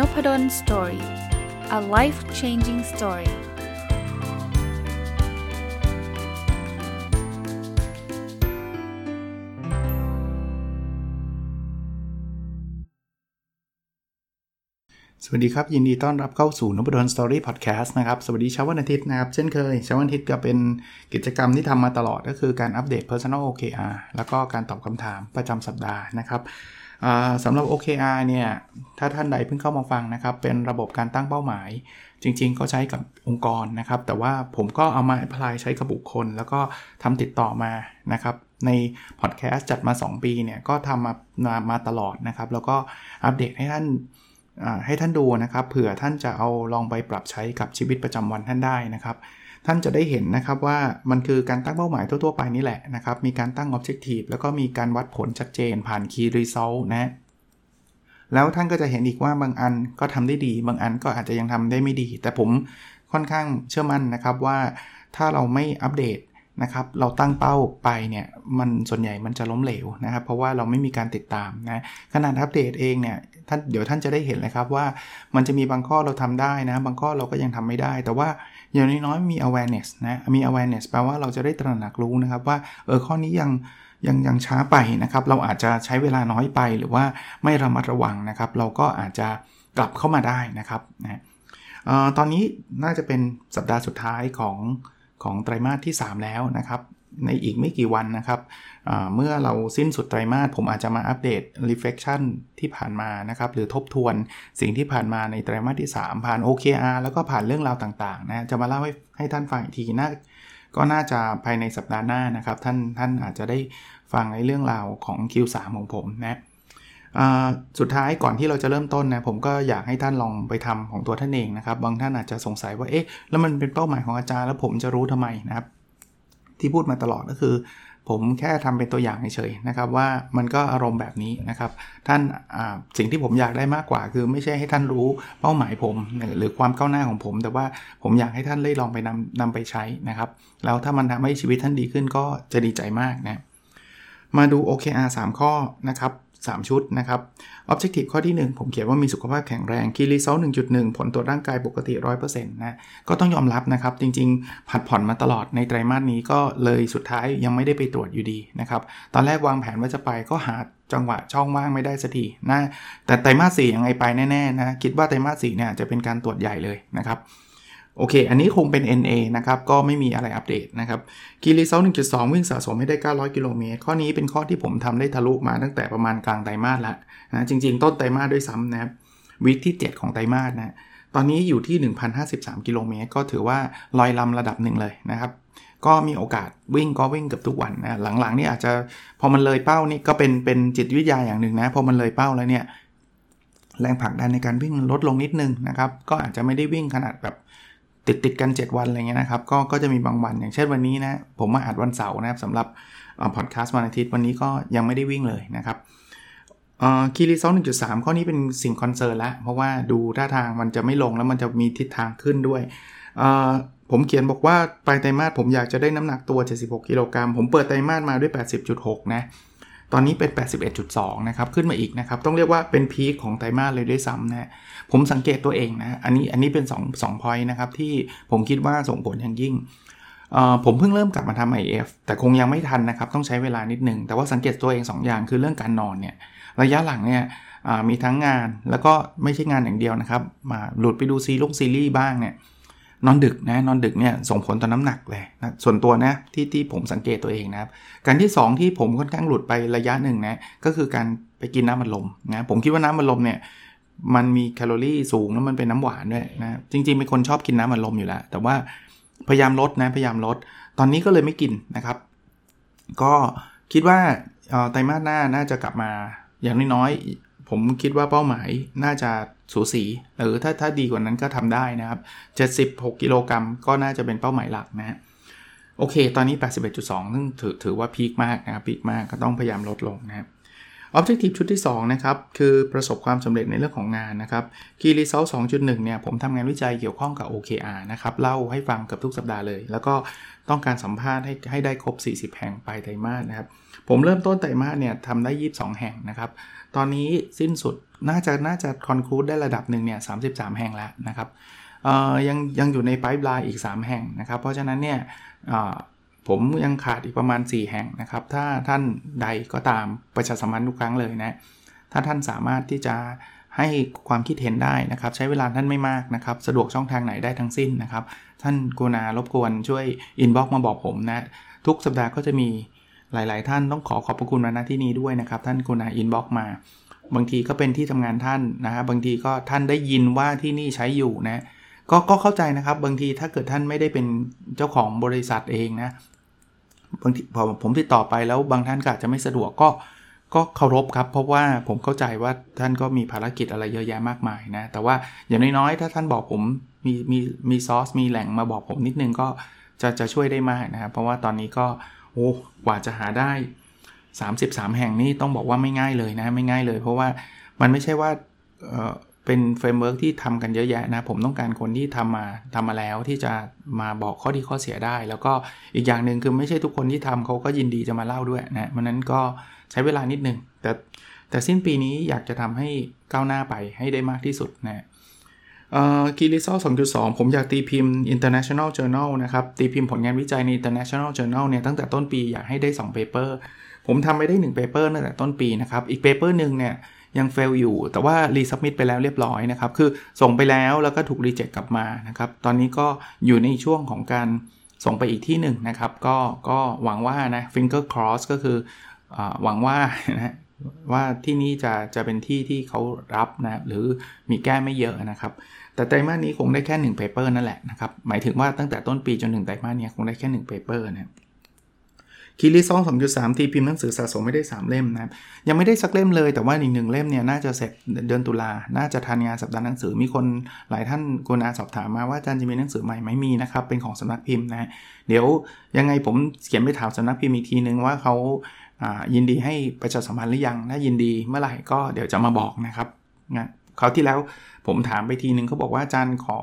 Nopadol Story a life changing story สวัสดีครับ ยินดีต้อนรับเข้าสู่นพดล Story พอดแคสต์นะครับ สวัสดีเช้าวันอาทิตย์นะครับ เช่นเคยเช้าวันอาทิตย์ก็เป็นกิจกรรมที่ทำมาตลอดก็คือการอัปเดต Personal OKR แล้วก็การตอบคำถามประจำสัปดาห์นะครับ สำหรับ OKR เนี่ย ถ้าท่านใดเพิ่งเข้ามาฟังนะครับ เป็นระบบการตั้งเป้าหมาย จริง ๆ ก็ใช้กับองค์กรนะครับ แต่ว่าผมก็เอามาพลายใช้กับบุคคล แล้วก็ทำติดต่อมานะครับ ในพอดแคสต์จัดมา 2 ปีเนี่ย ก็ทำมามามาตลอดนะครับ แล้วก็อัปเดตให้ท่านให้ท่านดูนะครับ เผื่อท่านจะเอาลองไปปรับใช้กับชีวิตประจำวันท่านได้นะครับ ท่านจะได้เห็นนะครับว่ามันคือการตั้งเป้าหมายทั่วๆไปนี่แหละนะครับ มีการตั้ง Objective แล้วก็มีการวัดผลชัดเจนผ่าน Key Result นะ แล้วท่านก็จะเห็นอีกว่าบางอันก็ทำได้ดี บางอันก็อาจจะยังทำได้ไม่ดี แต่ผมค่อนข้างเชื่อมั่นนะครับว่าถ้าเราไม่อัปเดตนะครับเราตั้งเป้าไปเนี่ยมันส่วนใหญ่มันจะล้มเหลวนะครับ เพราะว่าเราไม่มีการติดตามนะขนาดอัปเดตเองเนี่ยท่านเดี๋ยวท่านจะได้เห็นเลยครับว่ามันจะมีบางข้อเราทำได้นะบางข้อเราก็ยังทำไม่ได้ แต่ว่า อย่างน้อยๆมี awareness นะมี awareness แปลว่าเราจะได้ตระหนักรู้นะครับว่าเออข้อนี้ยังยังยังช้าไปนะครับ เราอาจจะใช้เวลาน้อยไปหรือว่าไม่ระมัดระวังนะครับ เราก็อาจจะกลับเข้ามาได้นะครับนะตอนนี้น่าจะเป็นสัปดาห์สุดท้ายของของไตรมาสที่ 3 แล้วนะครับ ในอีกไม่กี่วันนะครับเมื่อเราสิ้นสุดไตรมาสผมอาจจะมาอัปเดต reflection ที่ผ่านมานะครับหรือทบทวนสิ่งที่ผ่านมาในไตรมาสที่ 3 ผ่าน OKR แล้วก็ผ่านเรื่องราวต่างๆนะจะมาเล่าให้ให้ท่านฟังอีกทีน่าก็น่าจะภายในสัปดาห์หน้านะครับ ท่านท่านอาจจะได้ฟังในเรื่องราวของ Q3 ของผมนะสุดท้ายก่อนที่เราจะเริ่มต้นนะผมก็อยากให้ท่านลองไปทำของตัวท่านเองนะครับ บางท่านอาจจะสงสัยว่าเอ๊ะแล้วมันเป็นเป้าหมายของอาจารย์แล้วผมจะรู้ทำไมนะครับ ที่พูดมาตลอดก็คือ ผมแค่ทำเป็นตัวอย่างเฉยๆนะครับว่ามันก็อารมณ์แบบนี้นะครับท่านสิ่งที่ผมอยากได้มากกว่า คือไม่ใช่ให้ท่านรู้เป้าหมายผม หรือความก้าวหน้าของผม แต่ว่าผมอยากให้ท่านได้ลองไปนำนำไปใช้นะครับแล้วถ้ามันทำให้ชีวิตท่านดีขึ้นก็จะดีใจมากนะมาดู OKR 3 ข้อนะครับ 3 ชุดนะครับ Objective ข้อที่ 1 ผมเขียนว่ามีสุขภาพแข็งแรง Key Result 1.1ผลตรวจร่างกายปกติ 100%นะก็ต้องยอมรับนะครับ จริง ๆ ผัดผ่อนมาตลอดในไตรมาสนี้ก็เลยสุดท้ายยังไม่ได้ไปตรวจอยู่ดีนะครับ ตอนแรกวางแผนว่าจะไปก็หาจังหวะช่องว่างไม่ได้สักทีนะแต่ไตรมาสสี่ยังไงไปแน่ๆนะคิดว่าไตรมาสสี่เนี่ยจะเป็นการตรวจใหญ่เลยนะครับ โอเค อันนี้คงเป็น NA นะครับ ก็ไม่มีอะไรอัปเดตนะครับกีรีเซล1.2 วิ่งสะสมให้ได้ 900 กิโลเมตร ข้อนี้เป็นข้อที่ผมทำได้ทะลุมาตั้งแต่ประมาณกลางไตรมาสแล้วนะจริง ๆ ต้นไตรมาสด้วยซ้ำนะครับวิกที่ 7 ของไตรมาสนะตอนนี้อยู่ที่ 1,053 กิโลเมตร ก็ถือว่าลอยลำระดับหนึ่งเลยนะครับก็มีโอกาสวิ่งก็วิ่งเกือบทุกวันนะหลังๆนี่อาจจะพอมันเลยเป้านี่ก็เป็นเป็นจิตวิทยาอย่างหนึ่งนะพอมันเลยเป้าแล้วเนี่ยแรงผลักดันในการวิ่งลดลงนิดนึงนะครับ ก็อาจจะไม่ได้วิ่งขนาดแบบ ติดติดกัน 7 วันอะไรเงี้ยนะครับก็ก็จะมีบางวันอย่างเช่นวันนี้นะผมมาอัดวันเสาร์นะครับสำหรับพอดแคสต์วันอาทิตย์วันนี้ก็ยังไม่ได้วิ่งเลยนะครับ Key Result หนึ่งจุดสามข้อนี้เป็นสิ่ง concern แล้วเพราะว่าดูท่าทางมันจะไม่ลงแล้วมันจะมีทิศทางขึ้นด้วย ผมเขียนบอกว่าปลายไตรมาสผมอยากจะได้น้ำหนักตัว 76 กิโลกรัมผมเปิดไตรมาสมาด้วย 80.6 นะ ตอนนี้เป็น 81.2 นะครับ ขึ้นมาอีกนะครับ ต้องเรียกว่าเป็นพีคของไตรมาสเลยด้วยซ้ำนะผมสังเกตตัวเองนะ อันนี้อันนี้เป็น2 2 point นะครับที่ผมคิดว่าส่งผลอย่างยิ่ง ผมเพิ่งเริ่มกลับมาทำ IF แต่คงยังไม่ทันนะครับ ต้องใช้เวลานิดนึง แต่ว่าสังเกตตัวเอง 2 อย่างคือเรื่องการนอนเนี่ย ระยะหลังเนี่ยมีทั้งงานแล้วก็ไม่ใช่งานอย่างเดียวนะครับ มาหลุดไปดูซีลุกซีรีส์บ้างเนี่ย นอนดึกนะนอนดึกเนี่ยส่งผลต่อน้ำหนักเลยนะส่วนตัวนะที่ที่ผมสังเกตตัวเองนะครับ การที่ 2 ที่ผมค่อนข้างหลุดไประยะหนึ่งนะก็คือการไปกินน้ำมันลมนะผมคิดว่าน้ำมันลมเนี่ยมันมีแคลอรี่สูงแล้วมันเป็นน้ำหวานด้วยนะจริงๆเป็นคนชอบกินน้ำมันลมอยู่แล้วแต่ว่าพยายามลดนะพยายามลด ตอนนี้ก็เลยไม่กินนะครับ ก็คิดว่าไตรมาสหน้าน่าจะกลับมาอย่างน้อย ผมคิดว่าเป้าหมายน่าจะสูสีหรือถ้าถ้าดีกว่านั้นก็ทำได้นะครับ 76 กิโลกรัมก็น่าจะเป็นเป้าหมายหลักนะฮะโอเค ตอนนี้ 81.2 ซึ่งถือถือว่าพีคมากนะครับพีคมากก็ต้องพยายามลดลงนะครับ Objective ชุดที่ 2 นะครับ คือประสบความสำเร็จในเรื่องของงานนะครับ Key Result 2.1เนี่ยผมทำงานวิจัยเกี่ยวข้องกับ OKR นะครับ เล่าให้ฟังกับทุกสัปดาห์เลย แล้วก็ ต้องการสัมภาษณ์ให้ให้ได้ครบ 40 แห่งไปไตรมาสนะครับ ผมเริ่มต้นไตรมาสเนี่ยทำได้ 22 แห่งนะครับ ตอนนี้สิ้นสุดน่าจะน่าจะคอนคลูดได้ระดับหนึ่งเนี่ย33แห่งแล้วนะครับยังยังอยู่ในไพป์ไลน์อีก 3 แห่งนะครับ เพราะฉะนั้นเนี่ยผมยังขาดอีกประมาณ 4 แห่งนะครับ ถ้าท่านใดก็ตามประชาสัมพันธ์ทุกครั้งเลยนะ ถ้าท่านสามารถที่จะ ให้ความคิดเห็นได้นะครับ ใช้เวลาท่านไม่มากนะครับ สะดวกช่องทางไหนได้ทั้งสิ้นนะครับ ท่านกรุณารบกวนช่วย inbox มาบอกผมนะ ทุกสัปดาห์ก็จะมีหลาย ๆ ท่านต้องขอขอบพระคุณมาณที่นี้ด้วยนะครับ ท่านกรุณา inbox มา บางทีก็เป็นที่ทำงานท่านนะฮะบางทีก็ท่านได้ยินว่าที่นี่ใช้อยู่นะก็ก็เข้าใจนะครับ บางทีถ้าเกิดท่านไม่ได้เป็นเจ้าของบริษัทเองนะบางทีพอผมติดต่อไปแล้วบางท่านก็อาจจะไม่สะดวกก็ ก็เคารพครับ เพราะว่าผมเข้าใจว่าท่านก็มีภารกิจอะไรเยอะแยะมากมายนะ แต่ว่าอย่างน้อยๆถ้าท่านบอกผมมีมีมีซอสมีแหล่งมาบอกผมนิดนึงก็จะจะช่วยได้มากนะครับเพราะว่าตอนนี้ก็โอ้กว่าจะหาได้ 33 แห่งนี่ต้องบอกว่าไม่ง่ายเลยนะไม่ง่ายเลย เพราะว่ามันไม่ใช่ว่าเป็น framework ที่ทำกันเยอะแยะนะ ผมต้องการคนที่ทำมาทำมาแล้วที่จะมาบอกข้อดีข้อเสียได้ แล้วก็อีกอย่างหนึ่งคือไม่ใช่ทุกคนที่ทำเขาก็ยินดีจะมาเล่าด้วยนะมันนั้นก็ ใช้เวลานิดนึง แต่แต่สิ้นปีนี้อยากจะทำให้ก้าวหน้าไปให้ได้มากที่สุดนะกีริซอล2.2 ผมอยากตีพิมพ์ International Journal นะครับ ตีพิมพ์ผลงานวิจัยใน International Journal เนี่ยตั้งแต่ต้นปีอยากให้ได้ 2 paper ผมทำไปได้ 1 paper ตั้งแต่ต้นปีนะครับ อีก paper หนึ่งเนี่ยยังเฟลอยู่ แต่ว่ารีสับมิดไปแล้วเรียบร้อยนะครับ คือส่งไปแล้วแล้วก็ถูกรีเจ็คกลับมานะครับ ตอนนี้ก็อยู่ในช่วงของการส่งไปอีกที่หนึ่งนะครับ ก็ก็หวังว่านะ finger cross ก็คืออ หวังว่านะว่าที่นี่จะจะเป็นที่ที่เขารับนะหรือมีแก้ไม่เยอะนะครับ แต่ไตรมาสนี้คงได้แค่ 1 paper นั่นแหละนะครับหมายถึงว่าตั้งแต่ต้นปีจนถึงไตรมาสนี้คงได้แค่ 1 paper นะคีรีซองสองจุดสามตีพิมพ์หนังสือสะสมไม่ได้ 3 เล่มนะครับยังไม่ได้สักเล่มเลยแต่ว่าอีกหนึ่งเล่มเนี่ยน่าจะเสร็จเดือนตุลา น่าจะทันงานสัปดาห์หนังสือมีคนหลายท่านกุณาสอบถามมาว่าอาจารย์จะมีหนังสือใหม่ไหมมีนะครับเป็นของสำนักพิมพ์นะเดี๋ยวยังไงผมเขียนไปถามสำนักพิมพ์อีกทีนึงว่าเขา ยินดีให้ประชาสัมพันธ์หรือยังถ้ายินดีเมื่อไหร่ก็เดี๋ยวจะมาบอกนะครับนะเขาที่แล้วผมถามไปทีนึงเขาบอกว่าอาจารย์ขอ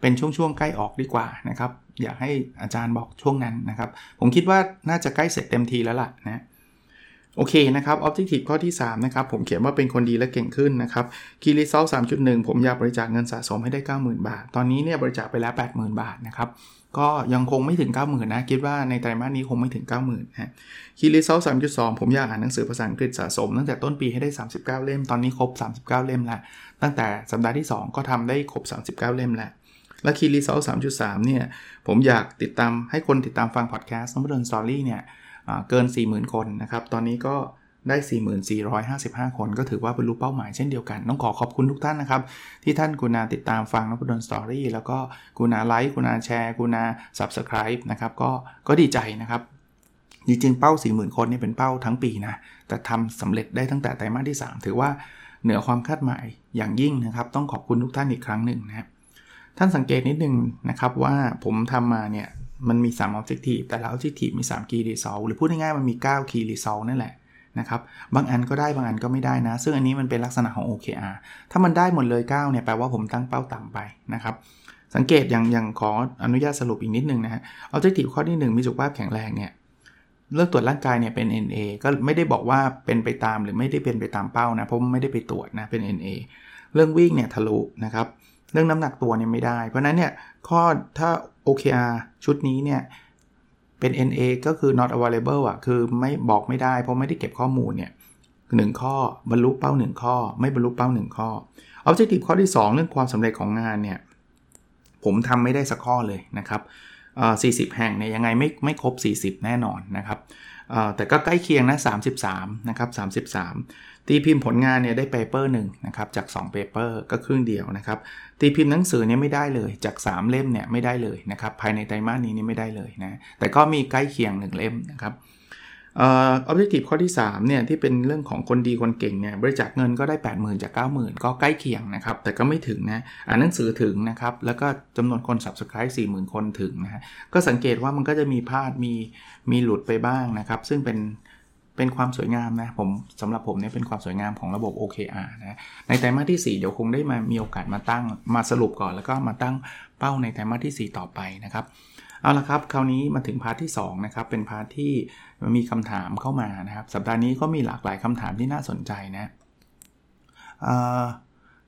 เป็นช่วงๆใกล้ออกดีกว่านะครับ อยากให้อาจารย์บอกช่วงนั้นนะครับ ผมคิดว่าน่าจะใกล้เสร็จเต็มทีแล้วล่ะนะโอเคนะครับ Objective ข้อที่ 3 นะครับ ผมเขียนว่าเป็นคนดีและเก่งขึ้นนะครับ Key Result 3.1 ผมอยากบริจาคเงินสะสมให้ได้ 90,000 บาท ตอนนี้เนี่ยบริจาคไปแล้ว 80,000 บาทนะครับ ก็ยังคงไม่ถึง 90,000นะ คิดว่าในไตรมาสนี้คงไม่ถึง 90,000นะ Key Result 3.2ผมอยากอ่านหนังสือภาษาอังกฤษสะสม ตั้งแต่ต้นปีให้ได้ 39 เล่ม ตอนนี้ครบ 39 เล่มแล้วตั้งแต่สัปดาห์ที่ 2 ก็ทำได้ครบ 39 เล่มแล้วและคีรีเซลสามจุดสามเนี่ย ผมอยากติดตามให้คนติดตามฟังพอดแคสต์น้องเดินสตอรี่เนี่ยเกิน 40,000 คนนะครับ ตอนนี้ก็ ได้ 4455 คนก็ถือว่าบรรลุเป้าหมายเช่นเดียวกัน ต้องขอขอบคุณทุกท่านนะครับ ที่ท่านกุณาติดตามฟังน้องเดินสตอรี่แล้วก็กุณาไลค์กุณาแชร์กุณา Subscribe นะครับ ก็ก็ดีใจนะครับจริงๆเป้า 40,000 คนนี่เป็นเป้าทั้งปีนะ แต่ทำสำเร็จได้ตั้งแต่ไตรมาสที่ 3 ถือว่าเหนือความคาดหมายอย่างยิ่งนะครับ ต้องขอบคุณทุกท่านอีกครั้งหนึ่งนะครับท่านสังเกตนิดนึงนะครับว่าผมทำมาเนี่ย มันมี 3 objective แต่ละ objective มี 3 key result หรือพูดง่ายๆมันมี 9 key result นั่นแหละ นะครับ บางอันก็ได้บางอันก็ไม่ได้นะ ซึ่งอันนี้มันเป็นลักษณะของ OKR ถ้ามันได้หมดเลย 9 เนี่ยแปลว่าผมตั้งเป้าต่ำไปนะครับ สังเกตอย่างอย่างขออนุญาตสรุปอีกนิดนึงนะฮะ objective ข้อที่ 1 มีสุขภาพแข็งแรงเนี่ยเลือกตรวจร่างกายเนี่ยเป็น NA ก็ไม่ได้บอกว่าเป็นไปตามหรือไม่ได้เป็นไปตามเป้านะเพราะไม่ได้ไปตรวจนะเป็น NA เรื่องวิ่งเนี่ยทะลุนะครับเรื่องน้ำหนักตัวเนี่ยไม่ได้ เพราะนั้นเนี่ยข้อถ้า OKR ชุดนี้เนี่ย เป็น NA ก็คือ not available อะ คือไม่บอกไม่ได้เพราะไม่ได้เก็บข้อมูลเนี่ยหนึ่งข้อบรรลุเป้า 1 ข้อ ไม่บรรลุเป้า 1 ข้อ objective ข้อที่ 2 เรื่องความสำเร็จของงานเนี่ยผมทำไม่ได้สักข้อเลยนะครับ40 แห่งเนี่ยยังไงไม่ไม่ครบ 40 แน่นอนนะครับ แต่ก็ใกล้เคียงนะ 33 นะครับ 33 ตีพิมพ์ผลงานเนี่ยได้ paper หนึ่งนะครับ จาก2 paper ก็ครึ่งเดียวนะครับ ตีพิมพ์หนังสือเนี่ยไม่ได้เลย จาก 3 เล่มเนี่ยไม่ได้เลยนะครับ ภายในไตรมาสนี้นี่ไม่ได้เลยนะ แต่ก็มีใกล้เคียง 1 เล่มนะครับ ออ objective ข้อที่3เนี่ยที่เป็นเรื่องของคนดีคนเก่งเนี่ยบริจาคเงินก็ได้ 80,000 จาก 90,000 ก็ใกล้เคียงนะครับ แต่ก็ไม่ถึงนะอ่านหนังสือถึงนะครับ แล้วก็จำนวนคน subscribe 40,000 คนถึงนะฮะก็สังเกตว่ามันก็จะมีพลาดมีมีหลุดไปบ้างนะครับ ซึ่งเป็นเป็นความสวยงามนะผมสำหรับผมเนี่ยเป็นความสวยงามของระบบ OKR นะในไตรมาสที่ 4 เดี๋ยวคงได้มามีโอกาสมาตั้งมาสรุปก่อนแล้วก็มาตั้งเป้าในไตรมาสที่ 4 ต่อไปนะครับเอาละครับ คราวนี้มาถึง part ที่2นะครับเป็น part ที่ มีคำถามเข้ามานะครับ สัปดาห์นี้ก็มีหลากหลายคำถามที่น่าสนใจนะ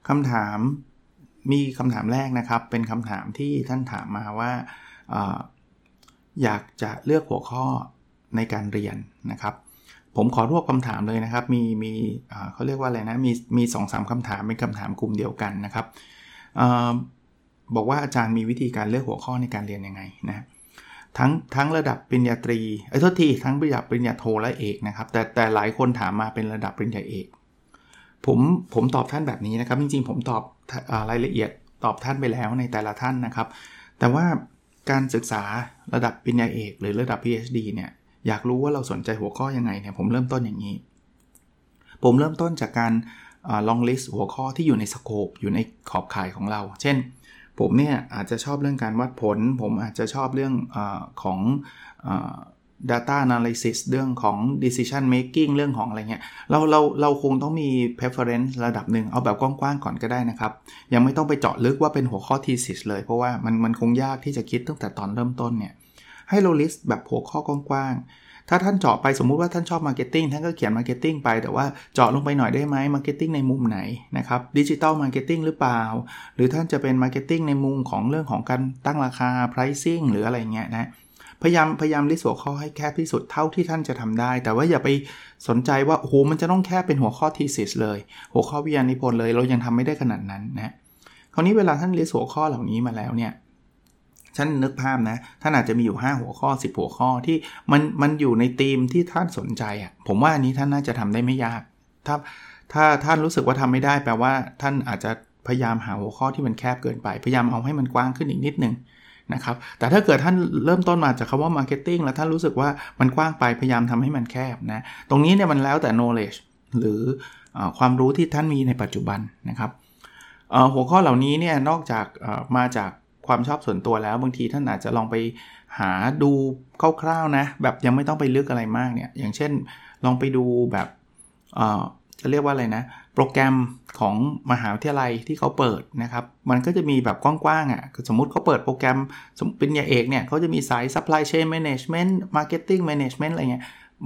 คำถามมีคำถามแรกนะครับ เป็นคำถามที่ท่านถามมาว่าอยากจะเลือกหัวข้อในการเรียนนะครับ ผมขอรวบคำถามเลยนะครับ มีมีเขาเรียกว่าอะไรนะ มีมีสองสามคำถามเป็นคำถามกลุ่มเดียวกันนะครับอบอกว่าอาจารย์มีวิธีการเลือกหัวข้อในการเรียนยังไงนะ ทั้งทั้งระดับปริญญาตรีไอ้ทษทีทั้งระดับปริญญาโทและเอกนะครับ แต่แต่หลายคนถามมาเป็นระดับปริญญาเอก ผมผมตอบท่านแบบนี้นะครับ จริงๆ ผมตอบรายละเอียดตอบท่านไปแล้วในแต่ละท่านนะครับ แต่ว่าการศึกษาระดับปริญญาเอก หรือระดับ PhD เนี่ยอยากรู้ว่าเราสนใจหัวข้อยังไงเนี่ยผมเริ่มต้นอย่างนี้ ผมเริ่มต้นจากการลองลิสต์หัวข้อที่อยู่ในสโคปอยู่ในขอบข่ายของเรา เช่น ผมเนี่ยอาจจะชอบเรื่องการวัดผล ผมอาจจะชอบเรื่องอของอ data analysis เรื่องของ decision making เรื่องของอะไรเงี้ย เราเราเราคงต้องมี preference ระดับหนึ่งเอาแบบกว้างๆก่อนก็ได้นะครับ ยังไม่ต้องไปเจาะลึกว่าเป็นหัวข้อ thesis เลย เพราะว่ามันมันคงยากที่จะคิดตั้งแต่ตอนเริ่มต้นเนี่ย ให้เรา list แบบหัวข้อกว้างๆ ถ้าท่านเจาะไปสมมุติว่าท่านชอบ marketing ท่านก็เขียน marketing ไป แต่ว่าเจาะลงไปหน่อยได้ไหม marketing ในมุมไหนนะครับ digital marketing หรือเปล่า หรือท่านจะเป็น marketing ในมุมของเรื่องของการตั้งราคา pricing หรืออะไรเงี้ยนะพยายามพยายาม list หัวข้อให้แคบที่สุดเท่าที่ท่านจะทำได้ แต่ว่าอย่าไปสนใจว่าโอ้โหมันจะต้องแค่เป็นหัวข้อ thesis เลย หัวข้อวิทยานิพนธ์เลย เรายังทำไม่ได้ขนาดนั้นนะคราวนี้เวลาท่าน list หัวข้อเหล่านี้มาแล้วเนี่ย ท่านนึกภาพนะท่านอาจจะมีอยู่ 5 หัวข้อ 10 หัวข้อที่มันมันอยู่ในธีมที่ท่านสนใจอะ่ะผมว่าอันนี้ท่านน่าจะทำได้ไม่ยาก ถ้าถ้าท่านรู้สึกว่าทำไม่ได้แปลว่า ท่านอาจจะพยายามหาหัวข้อที่มันแคบเกินไป พยายามเอาให้มันกว้างขึ้นอีกนิดนึงนะครับ แต่ถ้าเกิดท่านเริ่มต้นมาจากคำว่า marketing แล้วท่านรู้สึกว่ามันกว้างไปพยายามทำให้มันแคบนะ ตรงนี้เนี่ยมันแล้วแต่ knowledge หรืออความรู้ที่ท่านมีในปัจจุบันนะครับหัวข้อเหล่านี้เนี่ยนอกจากมาจาก ความชอบส่วนตัวแล้ว บางทีท่านอาจจะลองไปหาดูคร่าวๆนะ แบบยังไม่ต้องไปลึกอะไรมากเนี่ย อย่างเช่นลองไปดูแบบจะเรียกว่าอะไรนะ โปรแกรมของมหาวิทยาลัยที่เขาเปิดนะครับ มันก็จะมีแบบกว้างๆอะ่ะ สมมติเขาเปิดโปรแกรมสมเป็นยาเอกเนี่ยเขาจะมีสาย supply chain management marketing management อะไรเงี้ย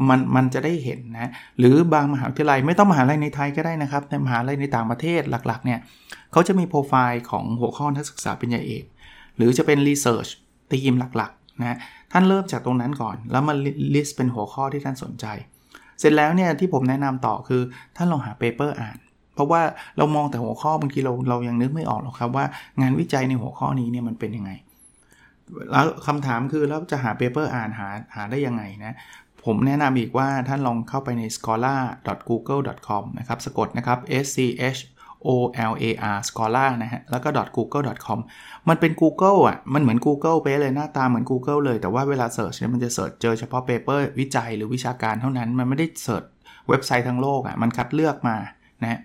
มันมันจะได้เห็นนะ หรือบางมหาวิทยาลัยไม่ต้องมหาลัยในไทยก็ได้นะครับ ในมหาลัยในต่างประเทศหลักๆเนี่ยเขาจะมีโปรไฟล์ของหัวข้อนักศึกษาปริญญาเอก หรือจะเป็น Research ตีมหลักๆนะท่านเริ่มจากตรงนั้นก่อน แล้วมา list เป็นหัวข้อที่ท่านสนใจ เสร็จแล้วเนี่ยที่ผมแนะนำต่อคือท่านลองหา paper อ่าน เพราะว่าเรามองแต่หัวข้อบางทีเราเรายังนึกไม่ออกหรอกครับว่างานวิจัยในหัวข้อนี้เนี่ยมันเป็นยังไง แล้วคำถามคือเราจะหา paper อ่านหาหาได้ยังไงนะผมแนะนำอีกว่าท่านลองเข้าไปใน scholar.google.com นะครับสะกดนะครับ s c h o l a r scholar นะฮะแล้วก็ google.com มันเป็น Google อะ มันเหมือน Google เป๊ะเลยหน้าตาเหมือน Google เลย แต่ว่าเวลา search เนี่ยมันจะ search เจอเฉพาะ paper วิจัยหรือวิชาการเท่านั้น มันไม่ได้ search เว็บไซต์ทั้งโลกอะ มันคัดเลือกมานะ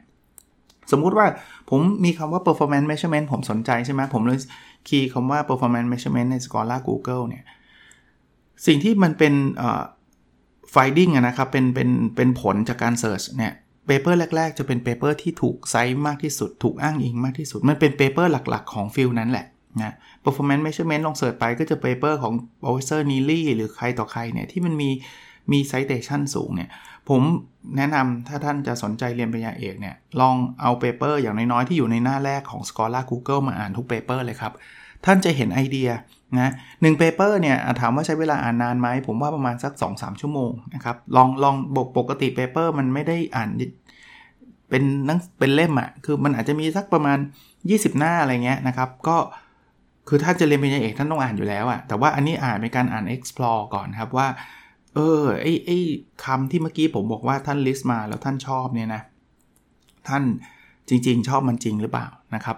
สมมุติว่าผมมีคำว่า performance measurement ผมสนใจใช่ไหมผมเลย key คำว่า performance measurement ใน Scholar Google เนี่ย สิ่งที่มันเป็น finding นะครับ เป็น เป็น เป็นผลจากการ search เนี่ย paper แรก ๆ จะเป็น paper ที่ถูก cite มากที่สุด ถูกอ้างอิงมากที่สุด มันเป็น paper หลัก ๆ ของ field นั้นแหละ นะ performance measurement ลอง search ไปก็จะ paper ของ professor Neely หรือใครต่อใครเนี่ยที่มันมีมี citation สูงเนี่ย ผมแนะนำถ้าท่านจะสนใจเรียนปริญญาเอกเนี่ย ลองเอา paper อย่างน้อยๆ ที่อยู่ในหน้าแรกของ Scholar Google มาอ่านทุก paper เลยครับ ท่านจะเห็นไอเดียนะหนึ่ง paper เนี่ยถามว่าใช้เวลาอ่านนานไหม ผมว่าประมาณสัก 2-3 ชั่วโมงนะครับ ลองลองบกปกติ paper มันไม่ได้อ่านเป็นหนังเป็นเล่มอะคือมันอาจจะมีสักประมาณ 20 หน้าอะไรเงี้ยนะครับ ก็ คือถ้าจะเรียนปริญญาเอกท่านต้องอ่านอยู่แล้วอะแต่ว่าอันนี้อ่านเป็นการอ่าน explore ก่อนครับว่า เออไอไอคำที่เมื่อกี้ผมบอกว่าท่าน list มาแล้วท่านชอบเนี่ยนะ ท่านจริง ๆ ชอบมันจริงหรือเปล่านะครับ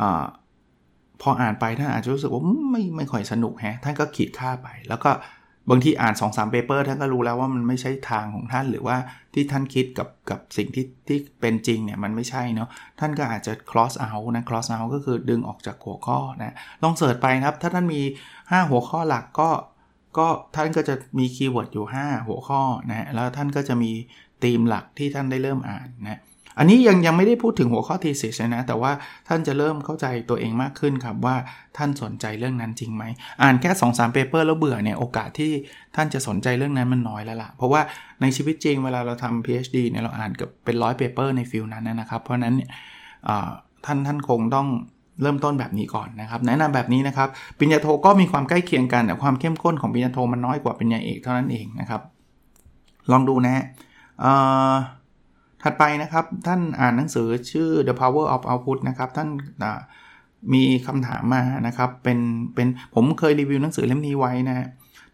พออ่านไปท่านอาจจะรู้สึกว่าไม่ไม่ค่อยสนุกแฮะท่านก็ขีดฆ่าไป แล้วก็ บางทีอ่าน2สาม paper ท่านก็รู้แล้วว่ามันไม่ใช่ทางของท่านหรือว่าที่ท่านคิดกับกับสิ่งที่ที่เป็นจริงเนี่ยมันไม่ใช่เนาะท่านก็อาจจะ cross out นะ cross out ก็คือดึงออกจากหัวข้อนะลอง search ไปครับ ถ้าท่านมี 5 หัวข้อหลักก็ก็ท่านก็จะมี keyword อยู่ 5 หัวข้อนะแล้วท่านก็จะมีธีมหลักที่ท่านได้เริ่มอ่านนะ อันนี้ยังยังไม่ได้พูดถึงหัวข้อ thesis นะ แต่ว่าท่านจะเริ่มเข้าใจตัวเองมากขึ้นครับว่าท่านสนใจเรื่องนั้นจริงไหม อ่านแค่2สาม paper แล้วเบื่อเนี่ยโอกาสที่ท่านจะสนใจเรื่องนั้นมันน้อยแล้วล่ะ เพราะว่าในชีวิตจริงเวลาเราทำ PhD เนี่ยเราอ่านเกือบเป็นร้อย paper ใน field นั้นนะครับ เพราะนั้นเนี่ยท่านท่านคงต้องเริ่มต้นแบบนี้ก่อนนะครับ แนะนำแบบนี้นะครับปริญญาโทก็มีความใกล้เคียงกันแต่ความเข้มข้นของปริญญาโทมันน้อยกว่าปริญญาเอกเท่านั้นเองนะครับ ลองดูนะฮะ ถัดไปนะครับ ท่านอ่านหนังสือชื่อ The Power of Output นะครับ ท่านมีคำถามมานะครับ เป็นเป็นผมเคยรีวิวหนังสือเล่มนี้ไว้นะ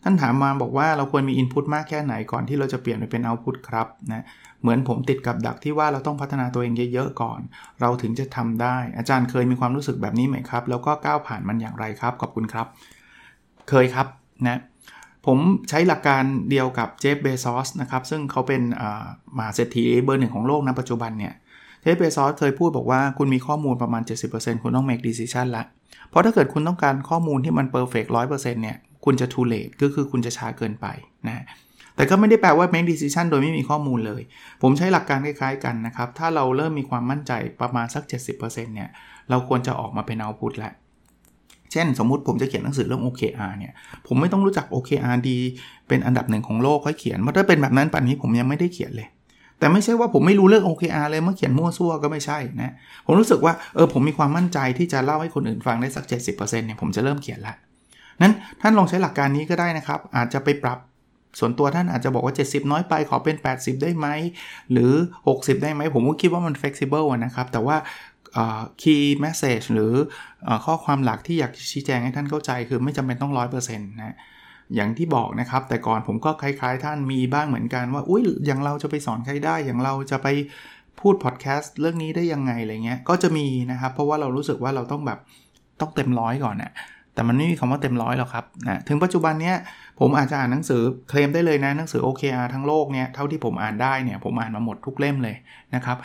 ท่านถามมาบอกว่าเราควรมี Input มากแค่ไหนก่อนที่เราจะเปลี่ยนไปเป็น Output ครับนะเหมือนผมติดกับดักที่ว่าเราต้องพัฒนาตัวเองเยอะๆก่อน เราถึงจะทำได้ อาจารย์เคยมีความรู้สึกแบบนี้ไหมครับ แล้วก็ก้าวผ่านมันอย่างไรครับขอบคุณครับ เคยครับนะ ผมใช้หลักการเดียวกับ Jeff Bezos นะครับซึ่งเขาเป็นมหาเศรษฐีเบอร์หนึ่งของโลกณปัจจุบันเนี่ย Jeff Bezos เคยพูดบอกว่าคุณมีข้อมูลประมาณ 70%คุณต้อง make decision ละ เพราะถ้าเกิดคุณต้องการข้อมูลที่มัน perfect 100%เนี่ยคุณจะ too late ก็คือคุณจะช้าเกินไปนะแต่ก็ไม่ได้แปลว่า make decision โดยไม่มีข้อมูลเลย ผมใช้หลักการคล้ายๆกันนะครับ ถ้าเราเริ่มมีความมั่นใจประมาณสัก 70%เนี่ยเราควรจะออกมาเป็น output แล้ว เช่น สมมุติผมจะเขียนหนังสือเรื่อง OKR เนี่ย ผมไม่ต้องรู้จัก OKR ดี เป็นอันดับหนึ่งของโลกค่อยเขียนเพราะถ้าเป็นแบบนั้นป่านนี้ผมยังไม่ได้เขียนเลย แต่ไม่ใช่ว่าผมไม่รู้เรื่อง OKR เลยเมื่อเขียนมั่วซั่วก็ไม่ใช่นะ ผมรู้สึกว่าเออผมมีความมั่นใจที่จะเล่าให้คนอื่นฟังได้สัก 70%เนี่ยผมจะเริ่มเขียนละนั้นท่านลองใช้หลักการนี้ก็ได้นะครับ อาจจะไปปรับส่วนตัวท่านอาจจะบอกว่า 70 น้อยไปขอเป็น 80 ได้ไหม หรือ 60 ได้ไหม ผมก็คิดว่ามัน flexible นะครับ แต่ว่า key message หรือข้อความหลักที่อยากชี้แจงให้ท่านเข้าใจ คือไม่จำเป็นต้อง 100%นะอย่างที่บอกนะครับ แต่ก่อนผมก็คล้ายๆ ท่านมีบ้างเหมือนกันว่าอุ้ยอย่างเราจะไปสอนใครได้ อย่างเราจะไปพูดพอดแคสต์เรื่องนี้ได้ยังไงอะไรเงี้ยก็จะมีนะครับ เพราะว่าเรารู้สึกว่าเราต้องแบบต้องเต็มร้อยก่อนนะ่ะแต่มันไม่มีคำว่าเต็มร้อยหรอกครับนะถึงปัจจุบันเนี้ยผมอาจจะอ่านหนังสือเคลมได้เลยนะหนังสือ OKR ทั้งโลกเนี่ยเท่าที่ผมอ่านได้เนี่ยผมอ่านมาหมดทุกเล่มเลยนะครับ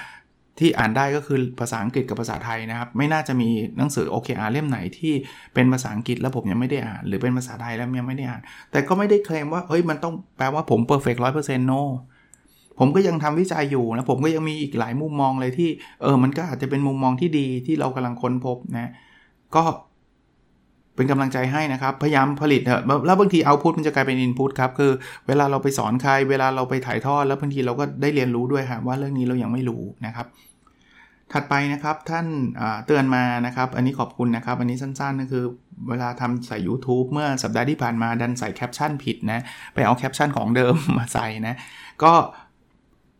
ที่อ่านได้ก็คือภาษาอังกฤษกับภาษาไทยนะครับ ไม่น่าจะมีหนังสือ OKR เล่มไหนที่เป็นภาษาอังกฤษแล้วผมยังไม่ได้อ่าน หรือเป็นภาษาไทยแล้วยังไม่ได้อ่าน แต่ก็ไม่ได้เคลมว่าเฮ้ยมันต้องแปลว่าผมเ perfect 100% no ผมก็ยังทำวิจัยอยู่นะผมก็ยังมีอีกหลายมุมมองเลยที่เออมันก็อาจจะเป็นมุมมองที่ดีที่เรากำลังค้นพบนะก็เป็นกำลังใจให้นะครับ พยายามผลิตเถอะแล้วบางทีเอาพุทมันจะกลายเป็นอินพุตครับ คือเวลาเราไปสอนใคร เวลาเราไปถ่ายทอด แล้วบางทีเราก็ได้เรียนรู้ด้วยครับว่าเรื่องนี้เรายังไม่รู้นะครับ ถัดไปนะครับท่านเตือนมานะครับ อันนี้ขอบคุณนะครับ อันนี้สั้นๆก็คือเวลาทำใส่ YouTube เมื่อสัปดาห์ที่ผ่านมาดันใส่แคปชั่นผิดนะ ไปเอาแคปชั่นของเดิมมาใส่นะ ก็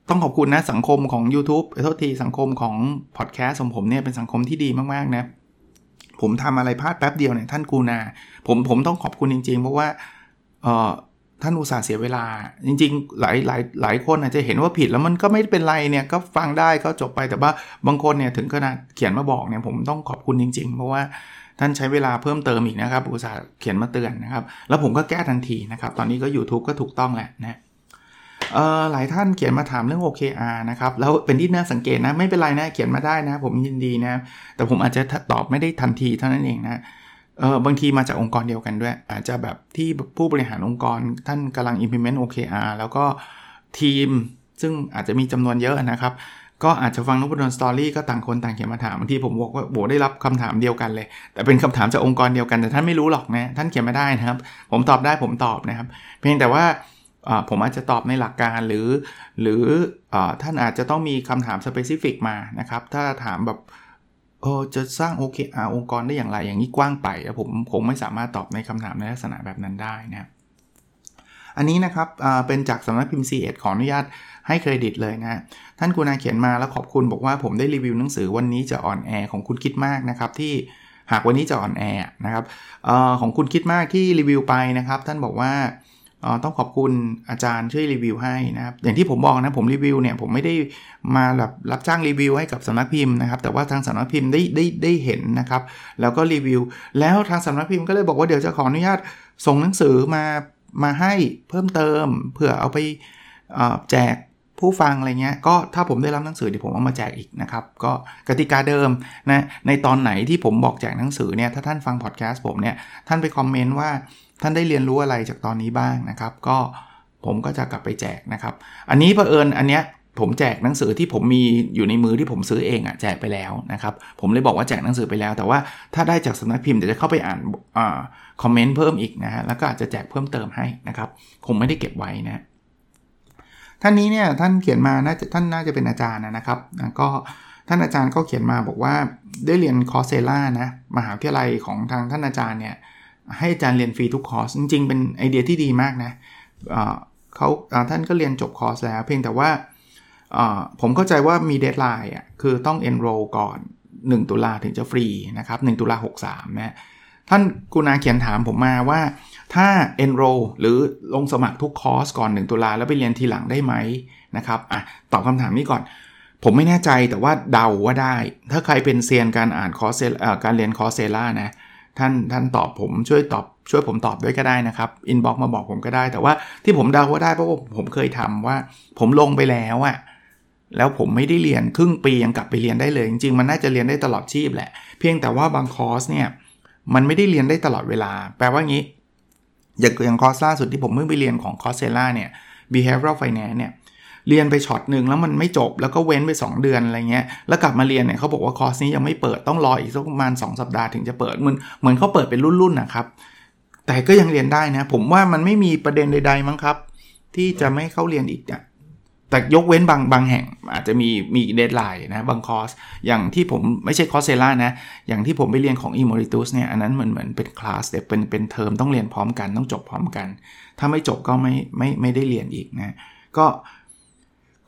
ต้องขอบคุณนะ สังคมของ YouTube โทษทีสังคมของพอดแคสต์ของผมเนี่ยเป็นสังคมที่ดีมากๆนะ ผมทำอะไรพลาดแป๊บเดียวเนี่ยท่านกูนา ผมผมต้องขอบคุณจริงๆ เพราะว่าเออ ท่านอุตส่าห์เสียเวลา จริง ๆ หลายหลายหลายคนอาจจะเห็นว่าผิดแล้วมันก็ไม่เป็นไรเนี่ยก็ฟังได้ก็จบไปแต่ว่าบางคนเนี่ยถึงขนาดเขียนมาบอกเนี่ยผมต้องขอบคุณจริง ๆ เพราะว่าท่านใช้เวลาเพิ่มเติมอีกนะครับ อุตส่าห์เขียนมาเตือนนะครับ แล้วผมก็แก้ทันทีนะครับ ตอนนี้ก็ YouTube ก็ถูกต้องแหละนะหลายท่านเขียนมาถามเรื่อง OKR นะครับ แล้วเป็นที่น่าสังเกตนะ ไม่เป็นไรนะ เขียนมาได้นะ ผมยินดีนะ แต่ผมอาจจะตอบไม่ได้ทันทีเท่านั้นเองนะ เออบางทีมาจากองค์กรเดียวกันด้วย อาจจะแบบที่ผู้บริหารองค์กรท่านกำลัง implement OKR แล้วก็ทีมซึ่งอาจจะมีจำนวนเยอะนะครับ ก็อาจจะฟังนุบดนสตอรี่ก็ต่างคนต่างเขียนมาถามบางทีผมบอกว่าโบได้รับคำถามเดียวกันเลย แต่เป็นคำถามจากองค์กรเดียวกันแต่ท่านไม่รู้หรอกนะท่านเขียนมาได้นะครับ ผมตอบได้ผมตอบนะครับ เพียงแต่ว่าผมอาจจะตอบในหลักการหรือ หรืออท่านอาจจะต้องมีคำถามสเปซิฟิกมานะครับ ถ้าถามแบบ เออจะสร้างโอเคอาองค์กรได้อย่างไรอย่างนี้กว้างไปผมผมไม่สามารถตอบในคำถามในลักษณะแบบนั้นได้นะอันนี้นะครับเป็นจากสำนักพิมพ์ซีเอ็ดขออนุญาตให้เครดิตเลยนะท่านกุณาเขียนมาแล้วขอบคุณบอกว่าผมได้รีวิวหนังสือวันนี้จะอ่อนแอของคุณคิดมากนะครับที่หากวันนี้จะอ่อนแอนะครับออของคุณคิดมากที่รีวิวไปนะครับ ท่านบอกว่า ต้องขอบคุณอาจารย์ช่วยรีวิวให้นะครับ อย่างที่ผมบอกนะผมรีวิวเนี่ยผมไม่ได้มาแบบรับจ้างรีวิวให้กับสำนักพิมพ์นะครับ แต่ว่าทางสำนักพิมพ์ได้ได้ได้เห็นนะครับ แล้วก็รีวิว แล้วทางสำนักพิมพ์ก็เลยบอกว่าเดี๋ยวจะขออนุญาตส่งหนังสือมามาให้เพิ่มเติมเผื่อเอาไปแจกผู้ฟังอะไรเงี้ยก็ถ้าผมได้รับหนังสือเดี๋ยวผมเอามาแจกอีกนะครับ ก็กติกาเดิมนะในตอนไหนที่ผมบอกแจกหนังสือเนี่ยถ้าท่านฟังพอดแคสต์ผมเนี่ยท่านไปคอมเมนต์ว่า ท่านได้เรียนรู้อะไรจากตอนนี้บ้างนะครับ ก็ผมก็จะกลับไปแจกนะครับ อันนี้เผอิญอันเนี้ยผมแจกหนังสือที่ผมมีอยู่ในมือที่ผมซื้อเองอะแจกไปแล้วนะครับ ผมเลยบอกว่าแจกหนังสือไปแล้ว แต่ว่าถ้าได้จากสำนักพิมพ์เดี๋ยวจะเข้าไปอ่านอคอมเมนต์เพิ่มอีกนะฮะแล้วก็อาจจะแจกเพิ่มเติมให้นะครับคงไม่ได้เก็บไว้นะท่านนี้เนี่ยท่านเขียนมาน่าจะท่านน่าจะเป็นอาจารย์นะครับนะก็ท่านอาจารย์ก็เขียนมาบอกว่าได้เรียน Coursera นะมหาวิทยาลัยของทางท่านอาจารย์เนี่ย ให้อาจารย์เรียนฟรีทุกคอร์ส จริง ๆ เป็นไอเดียที่ดีมากนะเขาท่านก็เรียนจบคอร์สแล้ว เพียงแต่ว่าผมเข้าใจว่ามี deadline อะคือต้อง enroll ก่อน 1 ตุลาถึงจะฟรีนะครับ1ตุลา63นะท่านกรุณาเขียนถามผมมาว่า ถ้า enroll หรือลงสมัครทุกคอร์สก่อน 1 ตุลาแล้วไปเรียนทีหลังได้ไหมนะครับอะตอบคำถามนี้ก่อน ผมไม่แน่ใจแต่ว่าเดาว่าได้ ถ้าใครเป็นเซียนการอ่านคอร์สการเรียน Coursera นะ ท่านท่านตอบผมช่วยตอบช่วยผมตอบด้วยก็ได้นะครับ inbox มาบอกผมก็ได้ แต่ว่าที่ผมเดาว่าได้เพราะว่าผมเคยทำว่า ผมลงไปแล้วอะแล้วผมไม่ได้เรียนครึ่งปียังกลับไปเรียนได้เลย จริงๆมันน่าจะเรียนได้ตลอดชีพแหละ เพียงแต่ว่าบางคอร์สเนี่ยมันไม่ได้เรียนได้ตลอดเวลา แปลว่างี้ อย่างอย่างคอร์สล่าสุดที่ผมเพิ่งไปเรียนของ Coursera เนี่ย behavioral finance เนี่ย เรียนไปช็อตหนึ่งแล้วมันไม่จบแล้วก็เว้นไป 2 เดือนอะไรเงี้ยแล้วกลับมาเรียนเนี่ยเขาบอกว่าคอร์สนี้ยังไม่เปิดต้องรออีกสักประมาณ 2 สัปดาห์ถึงจะเปิดเหมือนเหมือนเขาเปิดเป็นรุ่นๆนะครับแต่ก็ยังเรียนได้นะ ผมว่ามันไม่มีประเด็นใด ๆมั้งครับ ที่จะไม่เข้าเรียนอีกเนี่ยแต่ยกเว้นบางบางแห่งอาจจะมีมี deadline นะบางคอร์ส อย่างที่ผมไม่ใช่ Coursera นะ อย่างที่ผมไปเรียนของ e m e r i t u s เนี่ยอันนั้นเหมือนเหมือนเป็นคลาสเด็เป็นเป็นเทอมต้องเรียนพร้อมกันต้องจบพร้อมกัน ถ้าไม่จบก็ไม่ไม่ไม่ได้เรียนอีกนะ ก็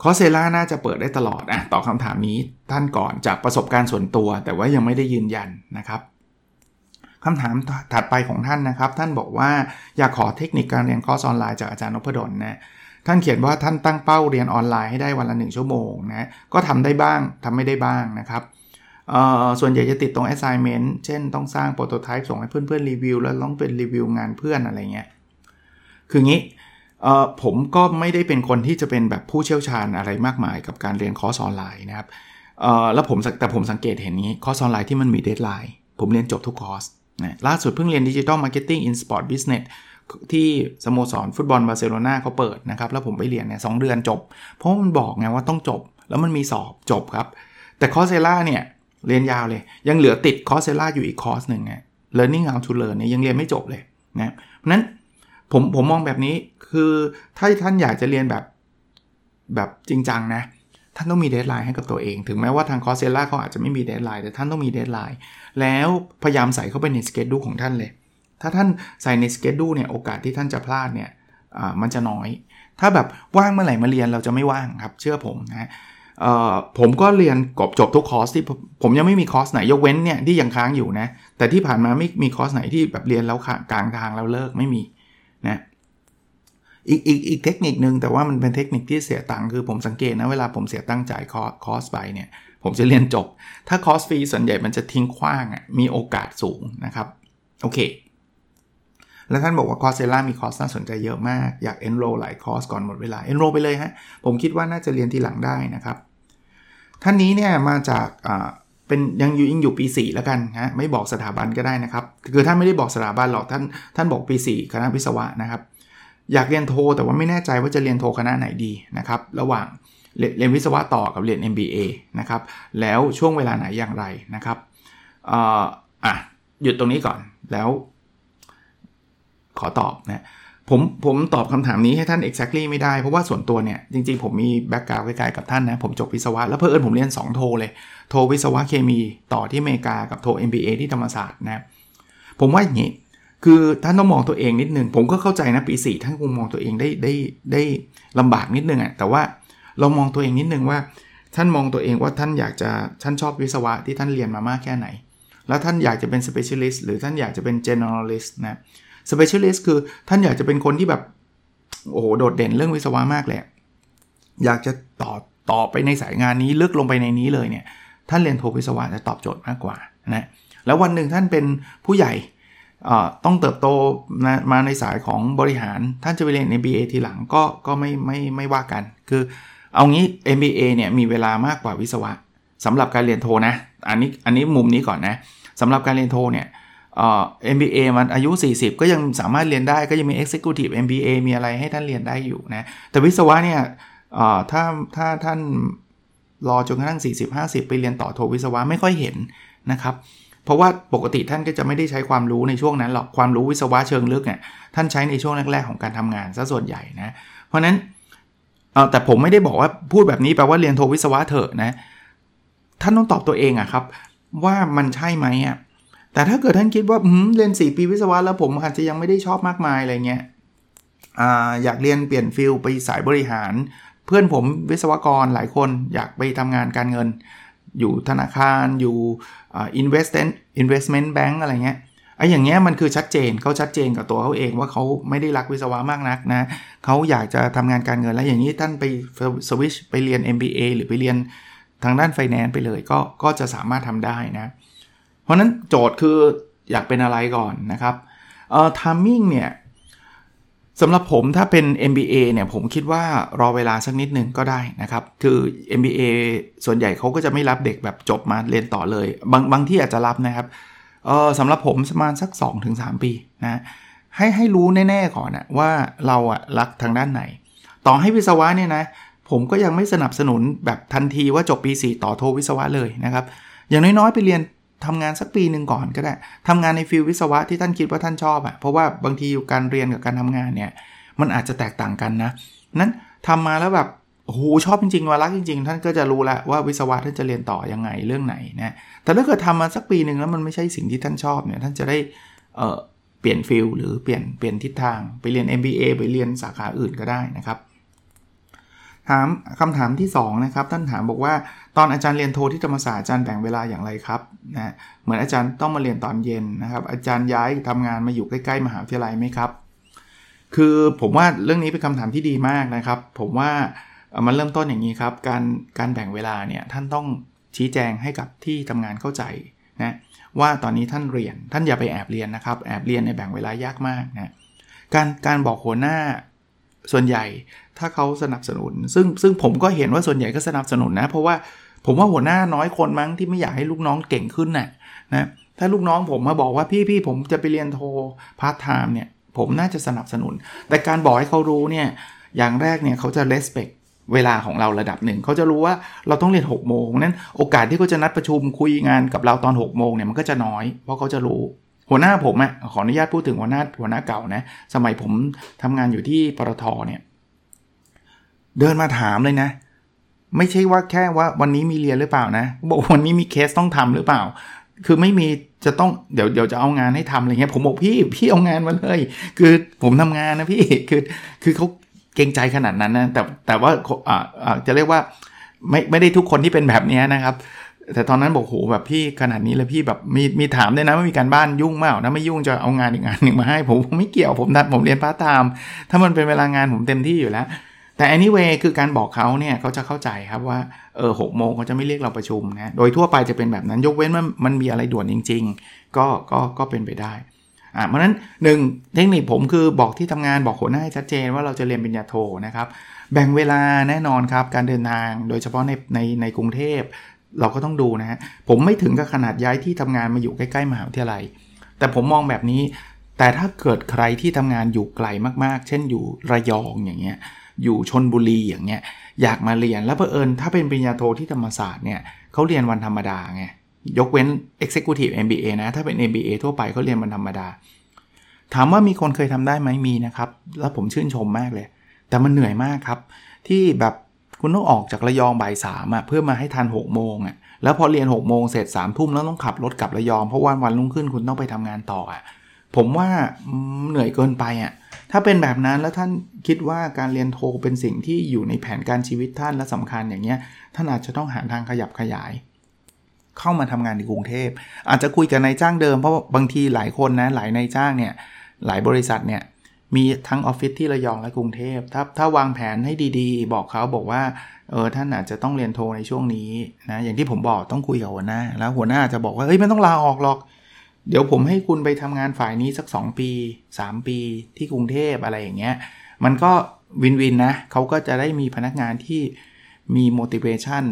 Coursera น่าจะเปิดได้ตลอดอะตอบคำถามนี้ท่านก่อนจากประสบการณ์ส่วนตัว แต่ว่ายังไม่ได้ยืนยันนะครับคำถามถัดไปของท่านนะครับ ท่านบอกว่าอยากขอเทคนิคการเรียนคอร์สออนไลน์จากอาจารย์นพดลนะท่านเขียนว่าท่านตั้งเป้าเรียนออนไลน์ให้ได้วันละ 1 ชั่วโมงนะก็ทำได้บ้างทำไม่ได้บ้างนะครับส่วนใหญ่จะติดตรง assignment เช่นต้องสร้าง prototype ส่งให้เพื่อนๆรีวิว แล้วต้องเป็นรีวิวงานเพื่อนอะไรเงี้ยคืองี้ ผมก็ไม่ได้เป็นคนที่จะเป็นแบบผู้เชี่ยวชาญอะไรมากมายกับการเรียนคอร์สออนไลน์นะครับแล้วผมแต่ผมสังเกตเห็นนี้คอร์สออนไลน์ที่มันมี deadline ผมเรียนจบทุกคอร์สนะล่าสุดเพิ่งเรียน digital marketing in sport businessที่สโมสรฟุตบอลบาร์เซโลนาเขาเปิดนะครับ แล้วผมไปเรียนเนี่ยสเดือนจบ เพราะมันบอกไงว่าต้องจบ แล้วมันมีสอบจบครับ แต่ Coursera เนี่ยเรียนยาวเลย ยังเหลือติด Coursera อยู่อีกคอร์สหนึ่งไง learning how to learn เนี่ยยังเรียนไม่จบเลยนะเพราะนั้น ผมผมมองแบบนี้คือถ้าท่านอยากจะเรียนแบบแบบจริงจังนะ ท่านต้องมี deadline ให้กับตัวเอง ถึงแม้ว่าทาง Coursera เขาอาจจะไม่มี deadline แต่ท่านต้องมี deadlineแล้วพยายามใส่เข้าไปใน schedule ของท่านเลย ถ้าท่านใส่ใน schedule เนี่ยโอกาสที่ท่านจะพลาดเนี่ยมันจะน้อย ถ้าแบบว่างเมื่อไหร่มาเรียนเราจะไม่ว่างครับ เชื่อผมนะผมก็เรียนกบจบทุกคอร์สที่ผมยังไม่มีคอร์สไหนยกเว้นเนี่ยที่ยังค้างอยู่นะแต่ที่ผ่านมาไม่มีคอร์สไหนที่แบบเรียนแล้วกลางทางแล้วเลิกไม่มี นะอีกอีกอีกเทคนิคนึงแต่ว่ามันเป็นเทคนิคที่เสียตังค์คือผมสังเกตนะ เวลาผมเสียตังค์จ่ายคอร์สไปเนี่ย ผมจะเรียนจบ ถ้าคอร์สฟรีส่วนใหญ่มันจะทิ้งขว้างอะมีโอกาสสูงนะครับ โอเค แล้วท่านบอกว่า Coursera มีคอร์สน่าสนใจเยอะมาก อยาก enroll หลายคอร์สก่อนหมดเวลา enroll ไปเลยฮะผมคิดว่าน่าจะเรียนทีหลังได้นะครับ ท่านนี้เนี่ยมาจากอ่า เป็นยังอยู่ยังอยู่ปี 4 แล้วกันฮะไม่บอกสถาบันก็ได้นะครับ คือท่านไม่ได้บอกสถาบันหรอกท่านท่านบอกปี 4 คณะวิศวะนะครับ อยากเรียนโทแต่ว่าไม่แน่ใจว่าจะเรียนโทคณะไหนดีนะครับระหว่างเรียนวิศวะต่อกับเรียน MBA นะครับแล้วช่วงเวลาไหนอย่างไรนะครับอะหยุดตรงนี้ก่อนแล้วขอตอบนะ ผมผมตอบคำถามนี้ให้ท่าน exactly ไม่ได้ เพราะว่าส่วนตัวเนี่ย จริงๆ ผมมีแบ็กกราวด์ใกล้ๆกับท่านนะ ผมจบวิศวะ แล้วเพื่อนผมเรียน 2 โทเลย โทวิศวะเคมีต่อที่อเมริกากับโท MBA ที่ธรรมศาสตร์นะ ผมว่าอย่างนี้ คือท่านต้องมองตัวเองนิดนึง ผมก็เข้าใจนะปี4ท่านคงมองตัวเองได้ได้ได้ลำบากนิดนึงอะ่ะแต่ว่าเรามองตัวเองนิดนึงว่า ท่านมองตัวเองว่าท่านอยากจะท่านชอบวิศวะที่ท่านเรียนมามากแค่ไหน แล้วท่านอยากจะเป็น specialist หรือท่านอยากจะเป็น generalist นะ specialist คือท่านอยากจะเป็นคนที่แบบโอ้โหโดดเด่นเรื่องวิศวะมากเลยอยากจะต่อต่อไปในสายงานนี้ลึกลงไปในนี้เลยเนี่ย ท่านเรียนโทวิศวะจะตอบโจทย์มากกว่านะแล้ววันหนึ่งท่านเป็นผู้ใหญ่ต้องเติบโตมาในสายของบริหารท่านจะไปเรียน MBA ทีหลังก็ก็ไม่ไม่ไม่ว่ากัน คือเอางี้ MBA เนี่ยมีเวลามากกว่าวิศวะสำหรับการเรียนโทนะ อันนี้อันนี้มุมนี้ก่อนนะสำหรับการเรียนโทเนี่ย เอ่อ MBA มันอายุ 40 ก็ยังสามารถเรียนได้ก็ยังมี Executive MBA มีอะไรให้ท่านเรียนได้อยู่นะ แต่วิศวะเนี่ยถ้าถ้าท่านรอจนกระทั่ง 40-50 ไปเรียนต่อโทวิศวะไม่ค่อยเห็นนะครับ เพราะว่าปกติท่านก็จะไม่ได้ใช้ความรู้ในช่วงนั้นหรอกความรู้วิศวะเชิงลึกเนี่ยท่านใช้ในช่วงแรก ๆ ของการทำงานซะส่วนใหญ่นะเพราะนั้นแต่ผมไม่ได้บอกว่าพูดแบบนี้แปลว่าเรียนโทวิศวะเถอะนะท่านต้องตอบตัวเองอะครับ ว่ามันใช่ไหมอะ แต่ถ้าเกิดท่านคิดว่าเรียน 4 ปีวิศวะแล้วผมอาจจะยังไม่ได้ชอบมากมายอะไรเงี้ยออยากเรียนเปลี่ยนฟิลไปสายบริหาร เพื่อนผมวิศวกรหลายคนอยากไปทำงานการเงิน อยู่ธนาคารอยู่ investment investment bank อะไรเงี้ยไอ้อย่างเงี้ยมันคือชัดเจนเขาชัดเจนกับตัวเขาเองว่าเขาไม่ได้รักวิศวะมากนักนะเขาอยากจะทำงานการเงินแล้วอย่างนี้ท่านไปสวิชไปเรียน MBA หรือไปเรียนทางด้านไฟแนนซ์ไปเลยก็ก็จะสามารถทำได้นะเราะนั้นโจทย์คืออยากเป็นอะไรก่อนนะครับเอ่อ timing เนี่ยสำหรับผมถ้าเป็น MBA เนี่ยผมคิดว่ารอเวลาสักนิดนึงก็ได้นะครับ คือ MBA ส่วนใหญ่เขาก็จะไม่รับเด็กแบบจบมาเรียนต่อเลย บางบางที่อาจจะรับนะครับเออสำหรับผมประมาณสัก 2-3 ปีนะให้ให้รู้แน่ๆก่อนนะว่าเราอะรักทางด้านไหน ต่อให้วิศวะเนี่ยนะผมก็ยังไม่สนับสนุนแบบทันทีว่าจบปี 4 ต่อโทวิศวะเลยนะครับ อย่างน้อยๆ ไปเรียน ทำงานสักปีหนึ่งก่อนก็ได้ทำงานในฟิลวิศวะที่ท่านคิดว่าท่านชอบอะเพราะว่าบางทีการเรียนกับการทำงานเนี่ยมันอาจจะแตกต่างกันนะนั้นทำมาแล้วแบบโอ้โหชอบจริงๆว่ารักจริงๆ ท่านก็จะรู้แล้วว่าวิศวะท่านจะเรียนต่อยังไงเรื่องไหนนะแต่ถ้าเกิดทำมาสักปีหนึ่งแล้วมันไม่ใช่สิ่งที่ท่านชอบเนี่ยท่านจะได้เออเปลี่ยนฟิลหรือเปลี่ยนเปลี่ยนทิศทางไปเรียน MBA ไปเรียนสาขาอื่นก็ได้นะครับ ถามคำถามที่2นะครับท่านถามบอกว่า ตอนอาจารย์เรียนโทที่ธรรมศาสตร์อาจารย์แบ่งเวลาอย่างไรครับนะเหมือนอาจารย์ต้องมาเรียนตอนเย็นนะครับ อาจารย์ย้ายทำงานมาอยู่ใกล้ๆมหาวิทยาลัยไหมครับ คือผมว่าเรื่องนี้เป็นคำถามที่ดีมากนะครับ ผมว่ามันเริ่มต้นอย่างนี้ครับ การการแบ่งเวลาเนี่ยท่านต้องชี้แจงให้กับที่ทำงานเข้าใจนะว่าตอนนี้ท่านเรียนท่านอย่าไปแอบเรียนนะครับ แอบเรียนในแบ่งเวลายากมากนะการการบอกหัวหน้าส่วนใหญ่ ถ้าเขาสนับสนุน ซึ่งซึ่งผมก็เห็นว่าส่วนใหญ่ก็สนับสนุนนะ เพราะว่าผมว่าหัวหน้าน้อยคนมั้งที่ไม่อยากให้ลูกน้องเก่งขึ้นนะ่ะนะถ้าลูกน้องผมมาบอกว่าพี่พี่ผมจะไปเรียนโทพาร์ทไทม์เนี่ยผมน่าจะสนับสนุน แต่การบอกให้เขารู้เนี่ยอย่างแรกเนี่ยเขาจะ respect เวลาของเราระดับหนึ่ง เขาจะรู้ว่าเราต้องเรียน6 โมงนั้นโอกาสที่เขาจะนัดประชุมคุยงานกับเราตอน6 โมงเนี่ยมันก็จะน้อย เพราะเขาจะรู้ หัวหน้าผมอะ่ะขออนุญาตพูดถึงหัวหน้าหัวหน้าเก่านะ สมัยผมทำงานอยู่ที่ปตทเนี่ย เดินมาถามเลยนะ ไม่ใช่ว่าแค่ว่าวันนี้มีเรียนหรือเปล่านะ บอกวันนี้มีเคสต้องทำหรือเปล่า คือไม่มีจะต้องเดี๋ยวเดี๋ยวจะเอางานให้ทำอะไรเงี้ย ผมบอกพี่พี่เอางานมาเลย คือผมทำงานนะพี่คือคือเขาเกรงใจขนาดนั้นนะแต่แต่ว่าอ่าจะเรียกว่าไม่ไม่ได้ทุกคนที่เป็นแบบนี้นะครับ แต่ตอนนั้นบอกโหแบบพี่ขนาดนี้เลยพี่แบบมีมีถามด้วยนะว่มีการบ้านยุ่งมากนะไม่ยุ่งจะเอางานอีกงานหนึ่งมาให้ ผมผมไม่เกี่ยวผมนัดผมเรียนพาร์ทไทม์ถ้ามันเป็นเวลางานผมเต็มที่อยู่แล้ว แต่ anyway คือการบอกเขาเนี่ยเขาจะเข้าใจครับว่าเออหกโมงเขาจะไม่เรียกเราประชุมนะโดยทั่วไปจะเป็นแบบนั้นยกเว้นว่ามันมีอะไรด่วนจริง ๆ ก็ก็ก็เป็นไปได้อ่าเพราะนั้นหนึ่งเทคนิคผมคือบอกที่ทำงานบอกหัวหน้าให้ชัดเจนว่าเราจะเรียนปริญญาโทนะครับ แบ่งเวลาแน่นอนครับ การเดินทางโดยเฉพาะในในในกรุงเทพ เราก็ต้องดูนะฮะผมไม่ถึงกับขนาดย้ายที่ทำงานมาอยู่ใกล้ๆมหาวิทยาลัย แต่ผมมองแบบนี้ แต่ถ้าเกิดใครที่ทำงานอยู่ไกลมากๆ เช่นอยู่ระยองอย่างเงี้ย อยู่ชนบุรีอย่างเงี้ยอยากมาเรียนแล้วเพอเอิญถ้าเป็นปริญญาโทที่ธรรมศาสตร์เนี่ยเขาเรียนวันธรรมดาไงยกเว้น Executive MBA นะ ถ้าเป็น MBA ทั่วไปเขาเรียนวันธรรมดา ถามว่ามีคนเคยทำได้ไหมมีนะครับ แล้วผมชื่นชมมากเลย แต่มันเหนื่อยมากครับ ที่แบบคุณต้องออกจากระยองบ่ายสามอะเพื่อมาให้ทัน6กโมงอะแล้วพอเรียน6กโมงเสร็จ3ามทุ่มแล้วต้องขับรถกลับระยอง เพราะวันวันรุ่งขึ้นคุณต้องไปทำงานต่ออะผมว่าเหนื่อยเกินไปอะ ถ้าเป็นแบบนั้นแล้วท่านคิดว่าการเรียนโทเป็นสิ่งที่อยู่ในแผนการชีวิตท่านและสำคัญอย่างเงี้ยท่านอาจจะต้องหาทางขยับขยาย เข้ามาทำงานในกรุงเทพ อาจจะคุยกับนายจ้างเดิมเพราะบางทีหลายคนนะหลายนายจ้างเนี่ยหลายบริษัทเนี่ยมีทั้งออฟฟิศที่ระยองและกรุงเทพถ้าถ้าวางแผนให้ดีๆ บอกเขาบอกว่าเออท่านอาจจะต้องเรียนโทในช่วงนี้นะอย่างที่ผมบอกต้องคุยกับหัวหน้า แล้วหัวหน้าจะบอกว่าเอ้ยไม่ต้องลาออกหรอก เดี๋ยวผมให้คุณไปทำงานฝ่ายนี้สัก 2 ปี 3 ปีที่กรุงเทพอะไรอย่างเงี้ย มันก็วินวินนะเขาก็จะได้มีพนักงานที่มี motivation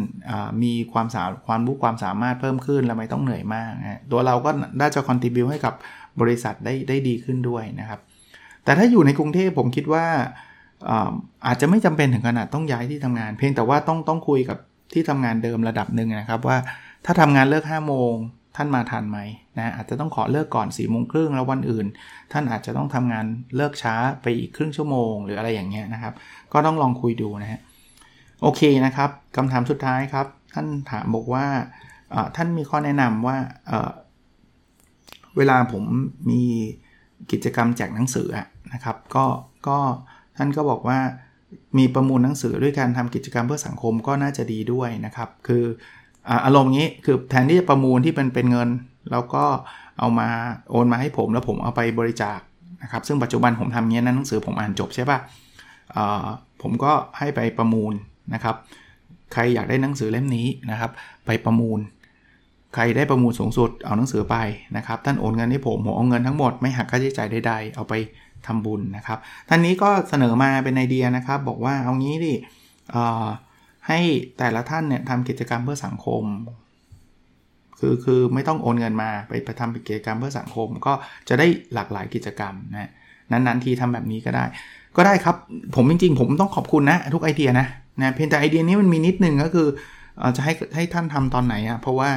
มีความสาความรู้ความสามารถเพิ่มขึ้น แล้วไม่ต้องเหนื่อยมากนะตัวเราก็น่าจะ contribute ให้กับบริษัทได้ได้ดีขึ้นด้วยนะครับ แต่ถ้าอยู่ในกรุงเทพผมคิดว่าอาจจะไม่จำเป็นถึงขนาดต้องย้ายที่ทำงาน เพียงแต่ว่าต้องต้องคุยกับที่ทำงานเดิมระดับหนึ่งนะครับว่าถ้าทำงานเลิก5โมง ท่านมาทันไหมนะอาจจะต้องขอเลิกก่อน4ี่โมงครึ่งแล้ววันอื่น ท่านอาจจะต้องทำงานเลิกช้าไปอีกครึ่งชั่วโมง หรืออะไรอย่างเงี้ยนะครับ ก็ต้องลองคุยดูนะฮะโอเคนะครับคำถามสุดท้ายครับ ท่านถามบอกว่าท่านมีข้อแนะนำว่าเเวลาผมมีกิจกรรมแจกหนังสือนะครับ ก็ก็ท่านก็บอกว่ามีประมูลหนังสือด้วยการทำกิจกรรมเพื่อสังคมก็น่าจะดีด้วยนะครับ คือ อารมณ์นี้คือแทนที่จะประมูลที่เป็นเป็นเงิน แล้วก็เอามาโอนมาให้ผมแล้วผมเอาไปบริจาคนะครับซึ่งปัจจุบันผมทำเงี้ยนะหนังสือผมอ่านจบใช่ปะ่ะผมก็ให้ไปประมูลนะครับ ใครอยากได้หนังสือเล่มนี้นะครับ ไปประมูล ใครได้ประมูลสูงสุดเอาหนังสือไปนะครับท่านโอนเงินให้ผมผมเอาเงินทั้งหมดไม่หักค่าใช้จ่ายใดๆเอาไปทำบุญนะครับท่านนี้ก็เสนอมาเป็นไอเดียนะครับ บอกว่าเอางี้ดิ ให้แต่ละท่านเนี่ยทำกิจกรรมเพื่อสังคม คือคือไม่ต้องโอนเงินมาไปไปทำกิจกรรมเพื่อสังคม ก็จะได้หลากหลายกิจกรรมนะนั้นๆทีทำแบบนี้ก็ได้ ก็ได้ครับ ผมจริงๆ ผมต้องขอบคุณนะ ทุกไอเดียนะนะเพียงแต่ไอเดียนี้มันมีนิดนึงก็คือจะให้ให้ท่านทำตอนไหนอะเพราะว่า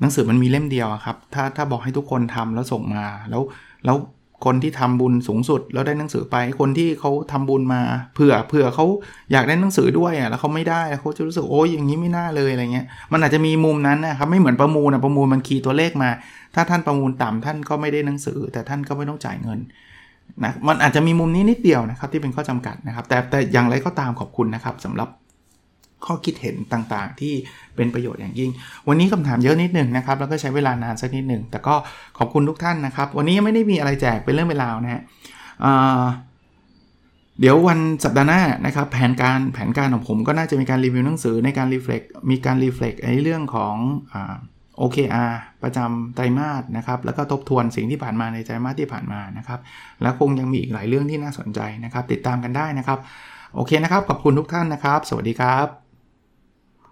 หนังสือมันมีเล่มเดียวครับ ถ้าถ้าบอกให้ทุกคนทำแล้วส่งมาแล้วแล้ว คนที่ทำบุญสูงสุดแล้วได้หนังสือไป คนที่เขาทำบุญมาเผื่อเผื่อเขาอยากได้หนังสือด้วยอะแล้วเขาไม่ได้เขาจะรู้สึกโอ้ยอย่างนี้ไม่น่าเลยอะไรเงี้ยมันอาจจะมีมุมนั้นนะครับไม่เหมือนประมูลนะประมูลมันคีย์ตัวเลขมา ถ้าท่านประมูลต่ำท่านก็ไม่ได้หนังสือ แต่ท่านก็ไม่ต้องจ่ายเงินนะมันอาจจะมีมุมนี้นิดเดียวนะครับที่เป็นข้อจำกัดนะครับ แต่แต่อย่างไรก็ตามขอบคุณนะครับสำหรับ ข้อคิดเห็นต่างๆ ที่เป็นประโยชน์อย่างยิ่ง วันนี้คำถามเยอะนิดหนึ่งนะครับ แล้วก็ใช้เวลานานสักนิดหนึ่งแต่ก็ขอบคุณทุกท่านนะครับ วันนี้ยังไม่ได้มีอะไรแจกเป็นเรื่องเวลานะฮะเดี๋ยววันสัปดาห์หน้านะครับ แผนการแผนการของผมก็น่าจะมีการรีวิวหนังสือในการ reflect มีการ reflect ในเรื่องของ OKR ประจำไตรมาสนะครับ แล้วก็ทบทวนสิ่งที่ผ่านมาในไตรมาสที่ผ่านมานะครับ แล้วคงยังมีอีกหลายเรื่องที่น่าสนใจนะครับ ติดตามกันได้นะครับ โอเคนะครับ ขอบคุณทุกท่านนะครับ สวัสดีครับ